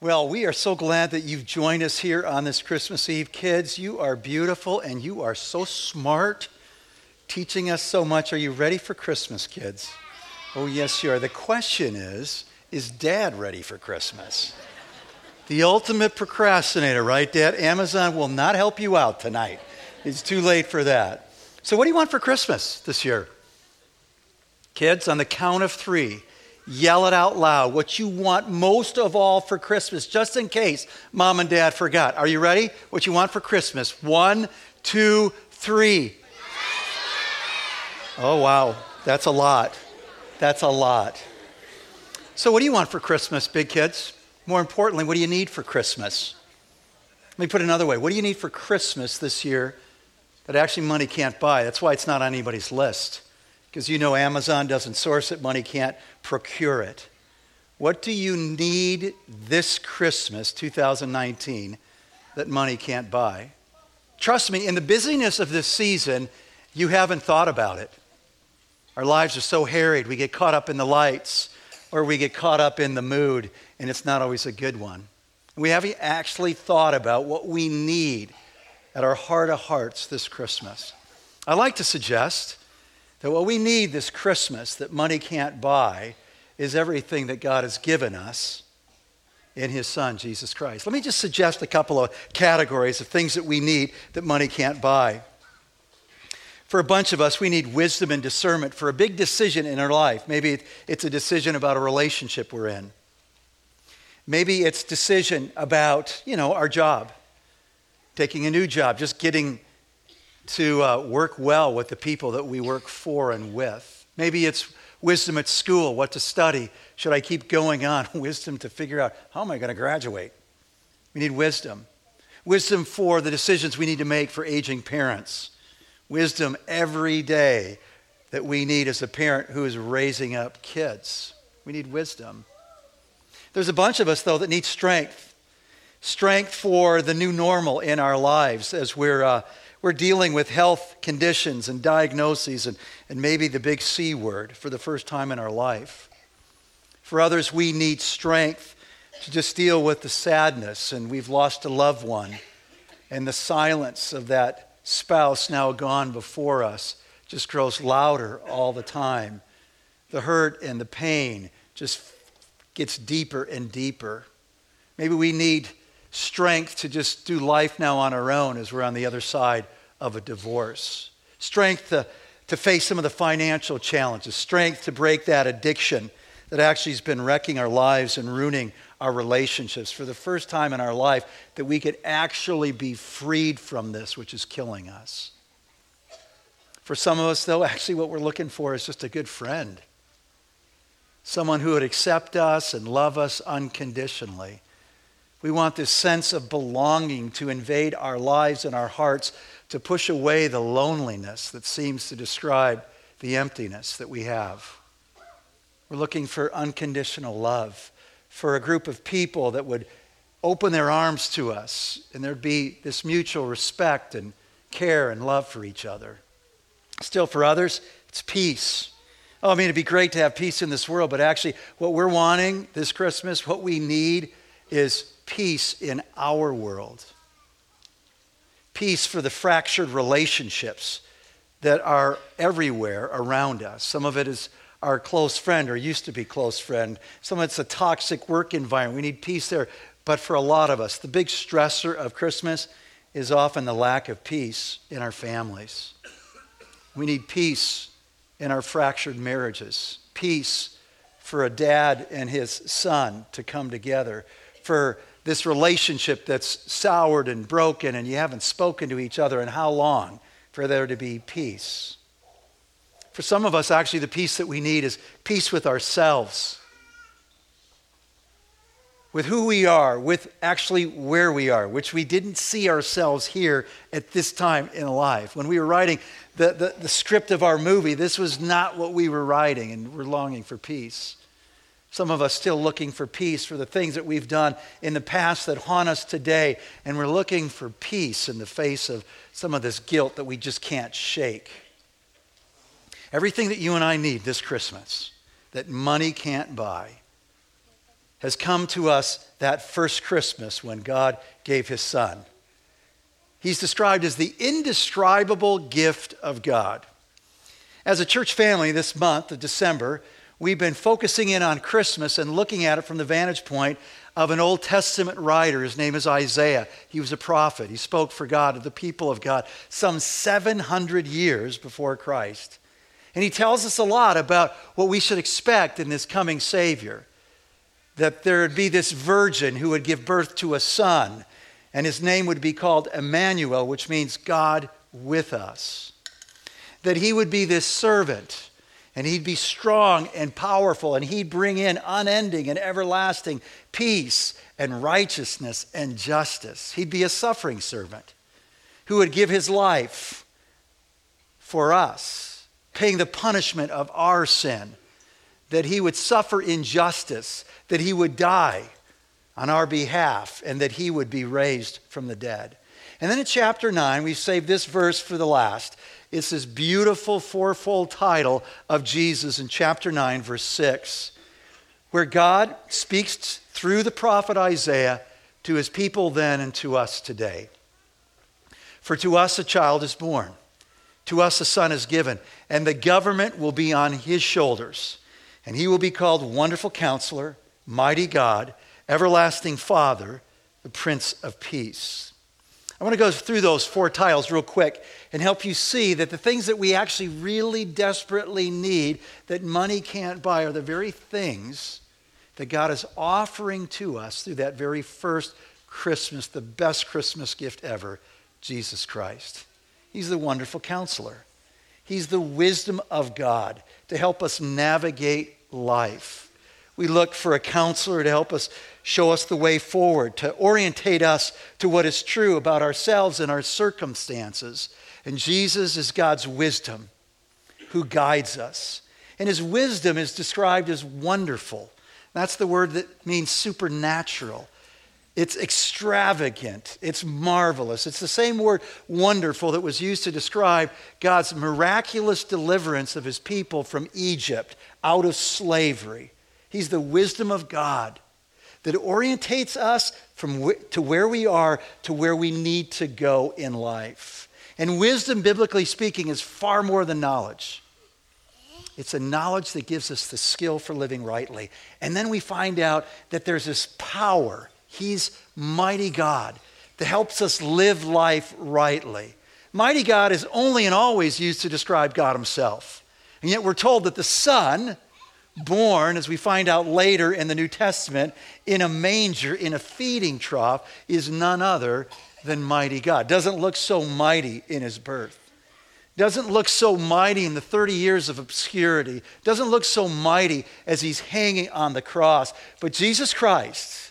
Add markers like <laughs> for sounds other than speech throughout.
Well, we are so glad that you've joined us here on this Christmas Eve. Kids, you are beautiful and you are so smart, teaching us so much. Are you ready for Christmas, kids? Oh, yes, you are. The question is Is dad ready for Christmas? The ultimate procrastinator, right, Dad? Amazon will not help you out tonight. It's too late for that. So, what do you want for Christmas this year? Kids, on the count of three, Yell it out loud what you want most of all for Christmas, just in case mom and dad forgot. Are you ready? What you want for Christmas? One, two, three. Oh, wow. That's a lot. That's a lot. So, what do you want for Christmas, big kids? More importantly, what do you need for Christmas? Let me put it another way. What do you need for Christmas this year that actually money can't buy? That's why it's not on anybody's list because you know Amazon doesn't source it, money can't procure it. What do you need this Christmas, 2019, that money can't buy? Trust me, in the busyness of this season, you haven't thought about it. Our lives are so harried, we get caught up in the lights or we get caught up in the mood, and it's not always a good one. We haven't actually thought about what we need at our heart of hearts this Christmas. I like to suggest that what we need this Christmas that money can't buy is everything that God has given us in His Son, Jesus Christ. Let me just suggest a couple of categories of things that we need that money can't buy. For a bunch of us, we need wisdom and discernment for a big decision in our life. Maybe it's a decision about a relationship we're in. Maybe it's decision about, you know, our job, taking a new job, just getting to uh, work well with the people that we work for and with. Maybe it's wisdom at school, what to study. Should I keep going on? <laughs> wisdom to figure out how am I going to graduate? We need wisdom. Wisdom for the decisions we need to make for aging parents. Wisdom every day that we need as a parent who is raising up kids. We need wisdom. There's a bunch of us, though, that need strength. Strength for the new normal in our lives as we're. Uh, we're dealing with health conditions and diagnoses and, and maybe the big C word for the first time in our life. For others, we need strength to just deal with the sadness and we've lost a loved one and the silence of that spouse now gone before us just grows louder all the time. The hurt and the pain just gets deeper and deeper. Maybe we need strength to just do life now on our own as we're on the other side of a divorce, strength to, to face some of the financial challenges, strength to break that addiction that actually has been wrecking our lives and ruining our relationships for the first time in our life, that we could actually be freed from this, which is killing us. For some of us, though, actually what we're looking for is just a good friend. Someone who would accept us and love us unconditionally. We want this sense of belonging to invade our lives and our hearts, to push away the loneliness that seems to describe the emptiness that we have. We're looking for unconditional love, for a group of people that would open their arms to us, and there'd be this mutual respect and care and love for each other. Still, for others, it's peace. Oh, I mean, it'd be great to have peace in this world, but actually, what we're wanting this Christmas, what we need is peace in our world. Peace for the fractured relationships that are everywhere around us. Some of it is our close friend or used to be close friend. Some of it's a toxic work environment. We need peace there. But for a lot of us, the big stressor of Christmas is often the lack of peace in our families. We need peace in our fractured marriages, peace for a dad and his son to come together, for this relationship that's soured and broken and you haven't spoken to each other, and how long for there to be peace? For some of us, actually, the peace that we need is peace with ourselves, with who we are, with actually where we are, which we didn't see ourselves here at this time in life. When we were writing the, the, the script of our movie, this was not what we were writing, and we're longing for peace. Some of us still looking for peace for the things that we've done in the past that haunt us today. And we're looking for peace in the face of some of this guilt that we just can't shake. Everything that you and I need this Christmas that money can't buy has come to us that first Christmas when God gave his son. He's described as the indescribable gift of God. As a church family this month of December, we've been focusing in on Christmas and looking at it from the vantage point of an Old Testament writer. His name is Isaiah. He was a prophet. He spoke for God, of the people of God, some 700 years before Christ. And he tells us a lot about what we should expect in this coming Savior. That there would be this virgin who would give birth to a son, and his name would be called Emmanuel, which means God with us. That he would be this servant, and he'd be strong and powerful, and he'd bring in unending and everlasting peace and righteousness and justice. He'd be a suffering servant who would give his life for us, paying the punishment of our sin, that he would suffer injustice, that he would die on our behalf, and that he would be raised from the dead. And then in chapter 9, we save this verse for the last. It's this beautiful fourfold title of Jesus in chapter 9, verse 6, where God speaks through the prophet Isaiah to his people then and to us today. For to us a child is born, to us a son is given, and the government will be on his shoulders. And he will be called Wonderful Counselor, Mighty God Everlasting Father, the Prince of Peace. I want to go through those four tiles real quick and help you see that the things that we actually really desperately need that money can't buy are the very things that God is offering to us through that very first Christmas, the best Christmas gift ever, Jesus Christ. He's the wonderful counselor. He's the wisdom of God to help us navigate life. We look for a counselor to help us show us the way forward, to orientate us to what is true about ourselves and our circumstances. And Jesus is God's wisdom who guides us. And his wisdom is described as wonderful. That's the word that means supernatural. It's extravagant. It's marvelous. It's the same word wonderful that was used to describe God's miraculous deliverance of his people from Egypt out of slavery. He's the wisdom of God that orientates us from wh- to where we are to where we need to go in life. And wisdom, biblically speaking, is far more than knowledge. It's a knowledge that gives us the skill for living rightly. And then we find out that there's this power. He's mighty God that helps us live life rightly. Mighty God is only and always used to describe God Himself. And yet we're told that the Son, born, as we find out later in the New Testament, in a manger, in a feeding trough, is none other than mighty God. Doesn't look so mighty in his birth. Doesn't look so mighty in the 30 years of obscurity. Doesn't look so mighty as he's hanging on the cross. But Jesus Christ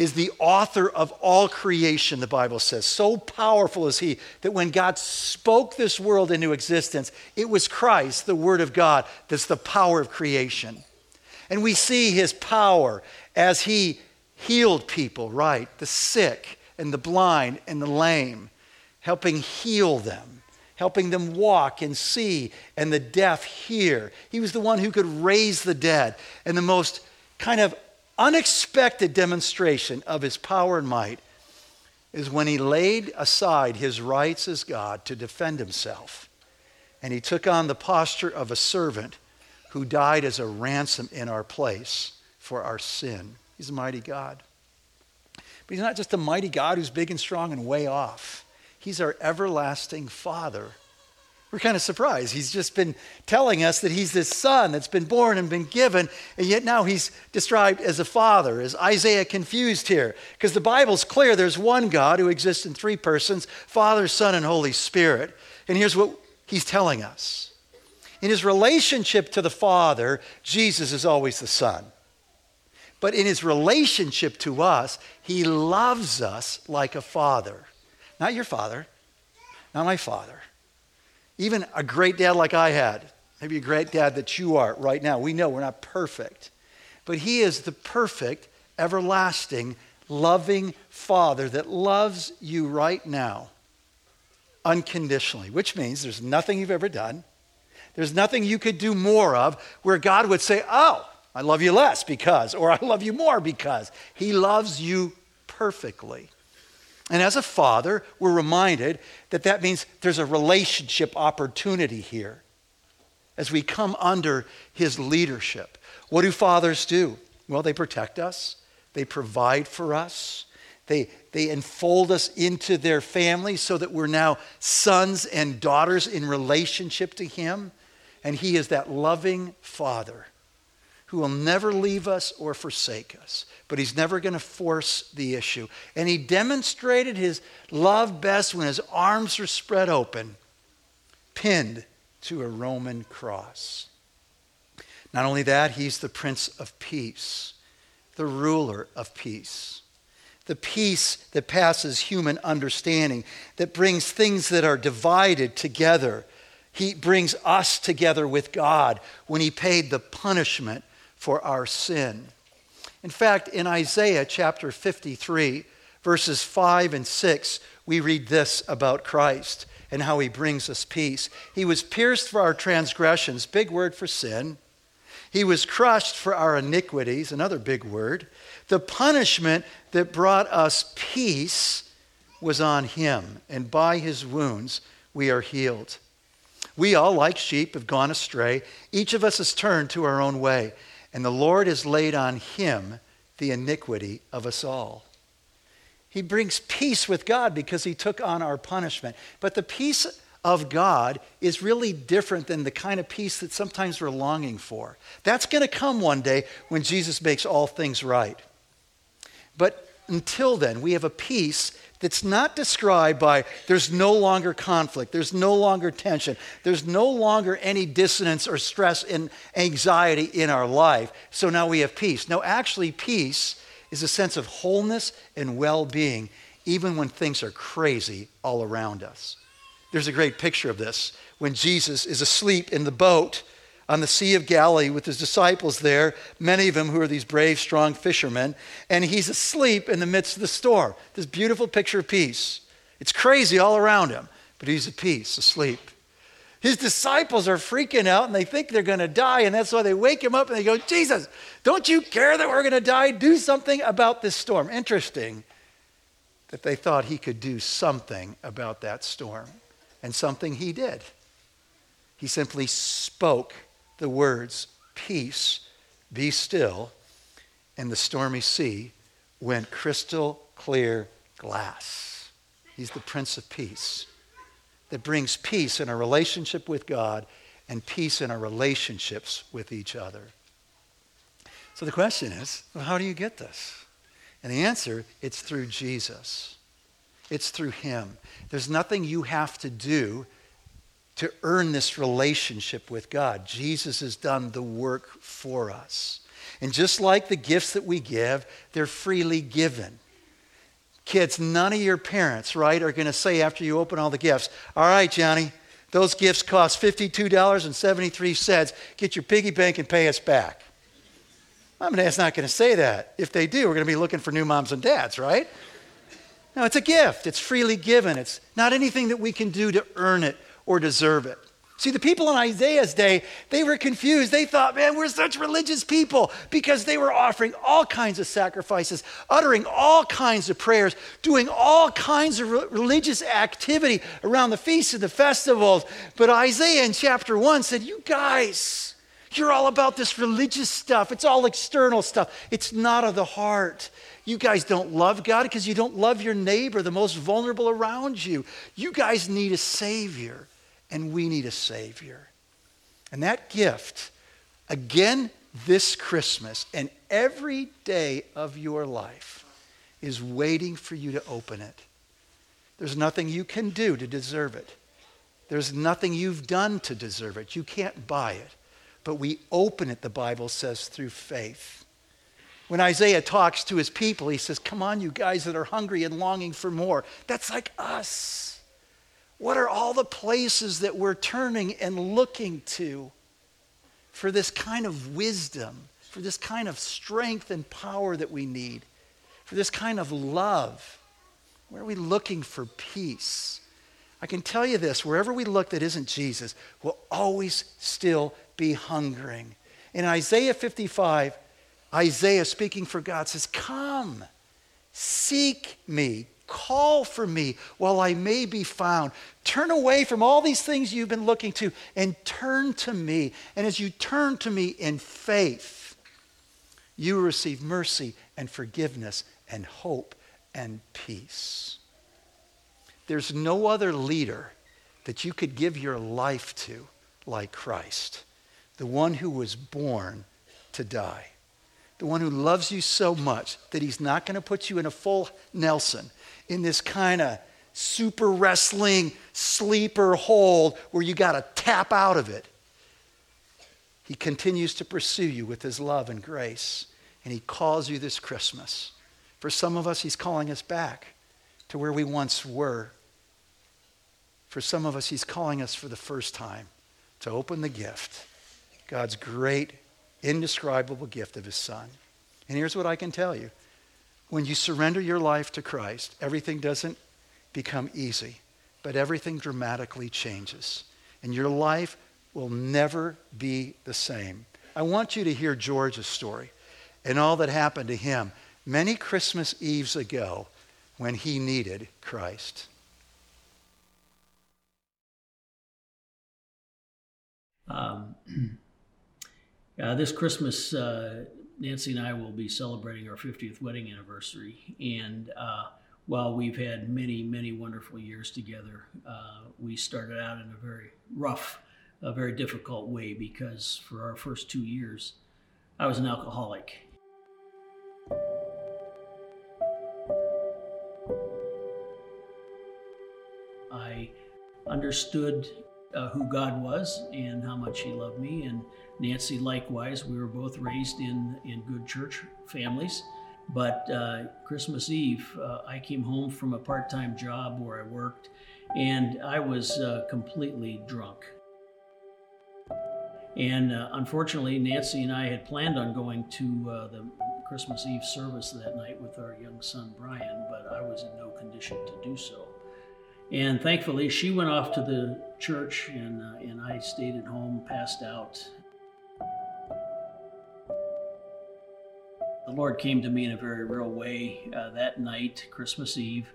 is the author of all creation, the Bible says. So powerful is he that when God spoke this world into existence, it was Christ, the Word of God, that's the power of creation. And we see his power as he healed people, right? The sick and the blind and the lame, helping heal them, helping them walk and see, and the deaf hear. He was the one who could raise the dead. And the most kind of unexpected demonstration of his power and might is when he laid aside his rights as God to defend himself. And he took on the posture of a servant who died as a ransom in our place for our sin. He's a mighty God. But he's not just a mighty God who's big and strong and way off. He's our everlasting Father we're kind of surprised. He's just been telling us that he's this son that's been born and been given, and yet now he's described as a father. Is Isaiah confused here? Because the Bible's clear there's one God who exists in three persons Father, Son, and Holy Spirit. And here's what he's telling us In his relationship to the Father, Jesus is always the Son. But in his relationship to us, he loves us like a father. Not your father, not my father even a great dad like I had, maybe a great dad that you are right now. We know we're not perfect, but He is the perfect, everlasting, loving Father that loves you right now unconditionally, which means there's nothing you've ever done. There's nothing you could do more of where God would say, Oh, I love you less because, or I love you more because. He loves you perfectly. And as a father, we're reminded that that means there's a relationship opportunity here as we come under his leadership. What do fathers do? Well, they protect us, they provide for us, they, they enfold us into their family so that we're now sons and daughters in relationship to him. And he is that loving father who will never leave us or forsake us, but he's never going to force the issue. And he demonstrated his love best when his arms were spread open, pinned to a Roman cross. Not only that, he's the Prince of Peace, the ruler of peace. The peace that passes human understanding, that brings things that are divided together. He brings us together with God when he paid the punishment for our sin. In fact, in Isaiah chapter 53, verses 5 and 6, we read this about Christ and how he brings us peace. He was pierced for our transgressions, big word for sin. He was crushed for our iniquities, another big word. The punishment that brought us peace was on him, and by his wounds we are healed. We all, like sheep, have gone astray. Each of us has turned to our own way and the Lord has laid on him the iniquity of us all. He brings peace with God because he took on our punishment. But the peace of God is really different than the kind of peace that sometimes we're longing for. That's going to come one day when Jesus makes all things right. But until then, we have a peace that's not described by there's no longer conflict, there's no longer tension, there's no longer any dissonance or stress and anxiety in our life. So now we have peace. No, actually, peace is a sense of wholeness and well being, even when things are crazy all around us. There's a great picture of this when Jesus is asleep in the boat on the Sea of Galilee with his disciples there, many of them who are these brave, strong fishermen, and he's asleep in the midst of the storm. This beautiful picture of peace. It's crazy all around him, but he's at peace, asleep. His disciples are freaking out and they think they're going to die, and that's why they wake him up and they go, Jesus, don't you care that we're going to die? Do something about this storm. Interesting that they thought he could do something about that storm, and something he did. He simply spoke the words, Peace, be still, and the stormy sea went crystal clear glass. He's the Prince of Peace that brings peace in our relationship with God and peace in our relationships with each other. So the question is well, how do you get this? And the answer it's through Jesus. It's through Him. There's nothing you have to do to earn this relationship with God. Jesus has done the work for us. And just like the gifts that we give, they're freely given. Kids, none of your parents, right, are going to say after you open all the gifts, All right, Johnny, those gifts cost $52.73. Get your piggy bank and pay us back. Mom and dad's not going to say that. If they do, we're going to be looking for new moms and dads, right? No, it's a gift. It's freely given. It's not anything that we can do to earn it or deserve it. See, the people in Isaiah's day, they were confused. They thought, man, we're such religious people because they were offering all kinds of sacrifices, uttering all kinds of prayers, doing all kinds of re- religious activity around the feasts and the festivals. But Isaiah in chapter 1 said, You guys, you're all about this religious stuff. It's all external stuff, it's not of the heart. You guys don't love God because you don't love your neighbor, the most vulnerable around you. You guys need a Savior and we need a Savior. And that gift, again this Christmas and every day of your life, is waiting for you to open it. There's nothing you can do to deserve it. There's nothing you've done to deserve it. You can't buy it. But we open it, the Bible says, through faith. When Isaiah talks to his people, he says, Come on, you guys that are hungry and longing for more. That's like us. What are all the places that we're turning and looking to for this kind of wisdom, for this kind of strength and power that we need, for this kind of love? Where are we looking for peace? I can tell you this wherever we look that isn't Jesus, we'll always still be hungering. In Isaiah 55, Isaiah speaking for God says, Come, seek me, call for me while I may be found. Turn away from all these things you've been looking to and turn to me. And as you turn to me in faith, you receive mercy and forgiveness and hope and peace. There's no other leader that you could give your life to like Christ, the one who was born to die, the one who loves you so much that he's not going to put you in a full Nelson, in this kind of super wrestling sleeper hold where you got to tap out of it. He continues to pursue you with his love and grace, and he calls you this Christmas. For some of us, he's calling us back to where we once were. For some of us, he's calling us for the first time to open the gift, God's great, indescribable gift of his son. And here's what I can tell you when you surrender your life to Christ, everything doesn't become easy, but everything dramatically changes. And your life will never be the same. I want you to hear George's story and all that happened to him many Christmas Eves ago when he needed Christ. Um, <clears throat> uh, this Christmas, uh, Nancy and I will be celebrating our 50th wedding anniversary. And uh, while we've had many, many wonderful years together, uh, we started out in a very rough, a very difficult way because for our first two years, I was an alcoholic. I understood uh, who God was and how much He loved me. And Nancy, likewise, we were both raised in, in good church families. But uh, Christmas Eve, uh, I came home from a part time job where I worked, and I was uh, completely drunk. And uh, unfortunately, Nancy and I had planned on going to uh, the Christmas Eve service that night with our young son Brian, but I was in no condition to do so. And thankfully, she went off to the church, and, uh, and I stayed at home, passed out. The Lord came to me in a very real way uh, that night, Christmas Eve,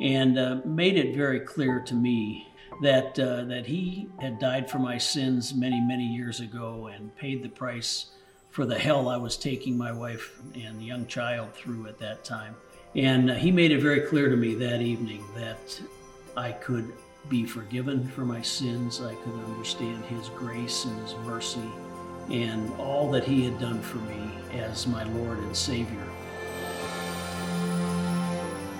and uh, made it very clear to me that, uh, that He had died for my sins many, many years ago and paid the price for the hell I was taking my wife and young child through at that time. And uh, He made it very clear to me that evening that I could be forgiven for my sins. I could understand His grace and His mercy and all that He had done for me as my Lord and Savior.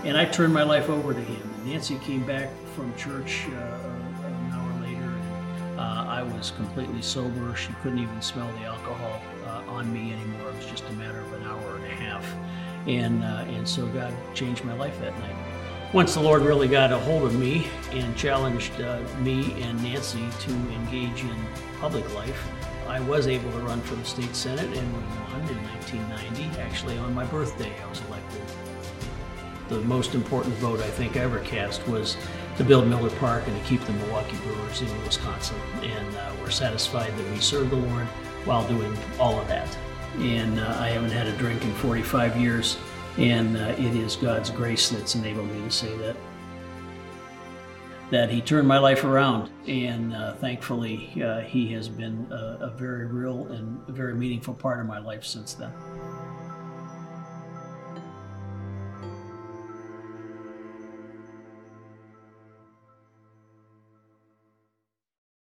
And I turned my life over to Him. Nancy came back from church uh, an hour later, and uh, I was completely sober. She couldn't even smell the alcohol uh, on me anymore. It was just a matter of an hour and a half. And, uh, and so God changed my life that night once the Lord really got a hold of me and challenged uh, me and Nancy to engage in public life, I was able to run for the state senate and we won in 1990. Actually, on my birthday, I was elected. The most important vote I think I ever cast was to build Miller Park and to keep the Milwaukee Brewers in Wisconsin. And uh, we're satisfied that we served the Lord while doing all of that. And uh, I haven't had a drink in 45 years. And uh, it is God's grace that's enabled me to say that. That He turned my life around, and uh, thankfully, uh, He has been a, a very real and very meaningful part of my life since then.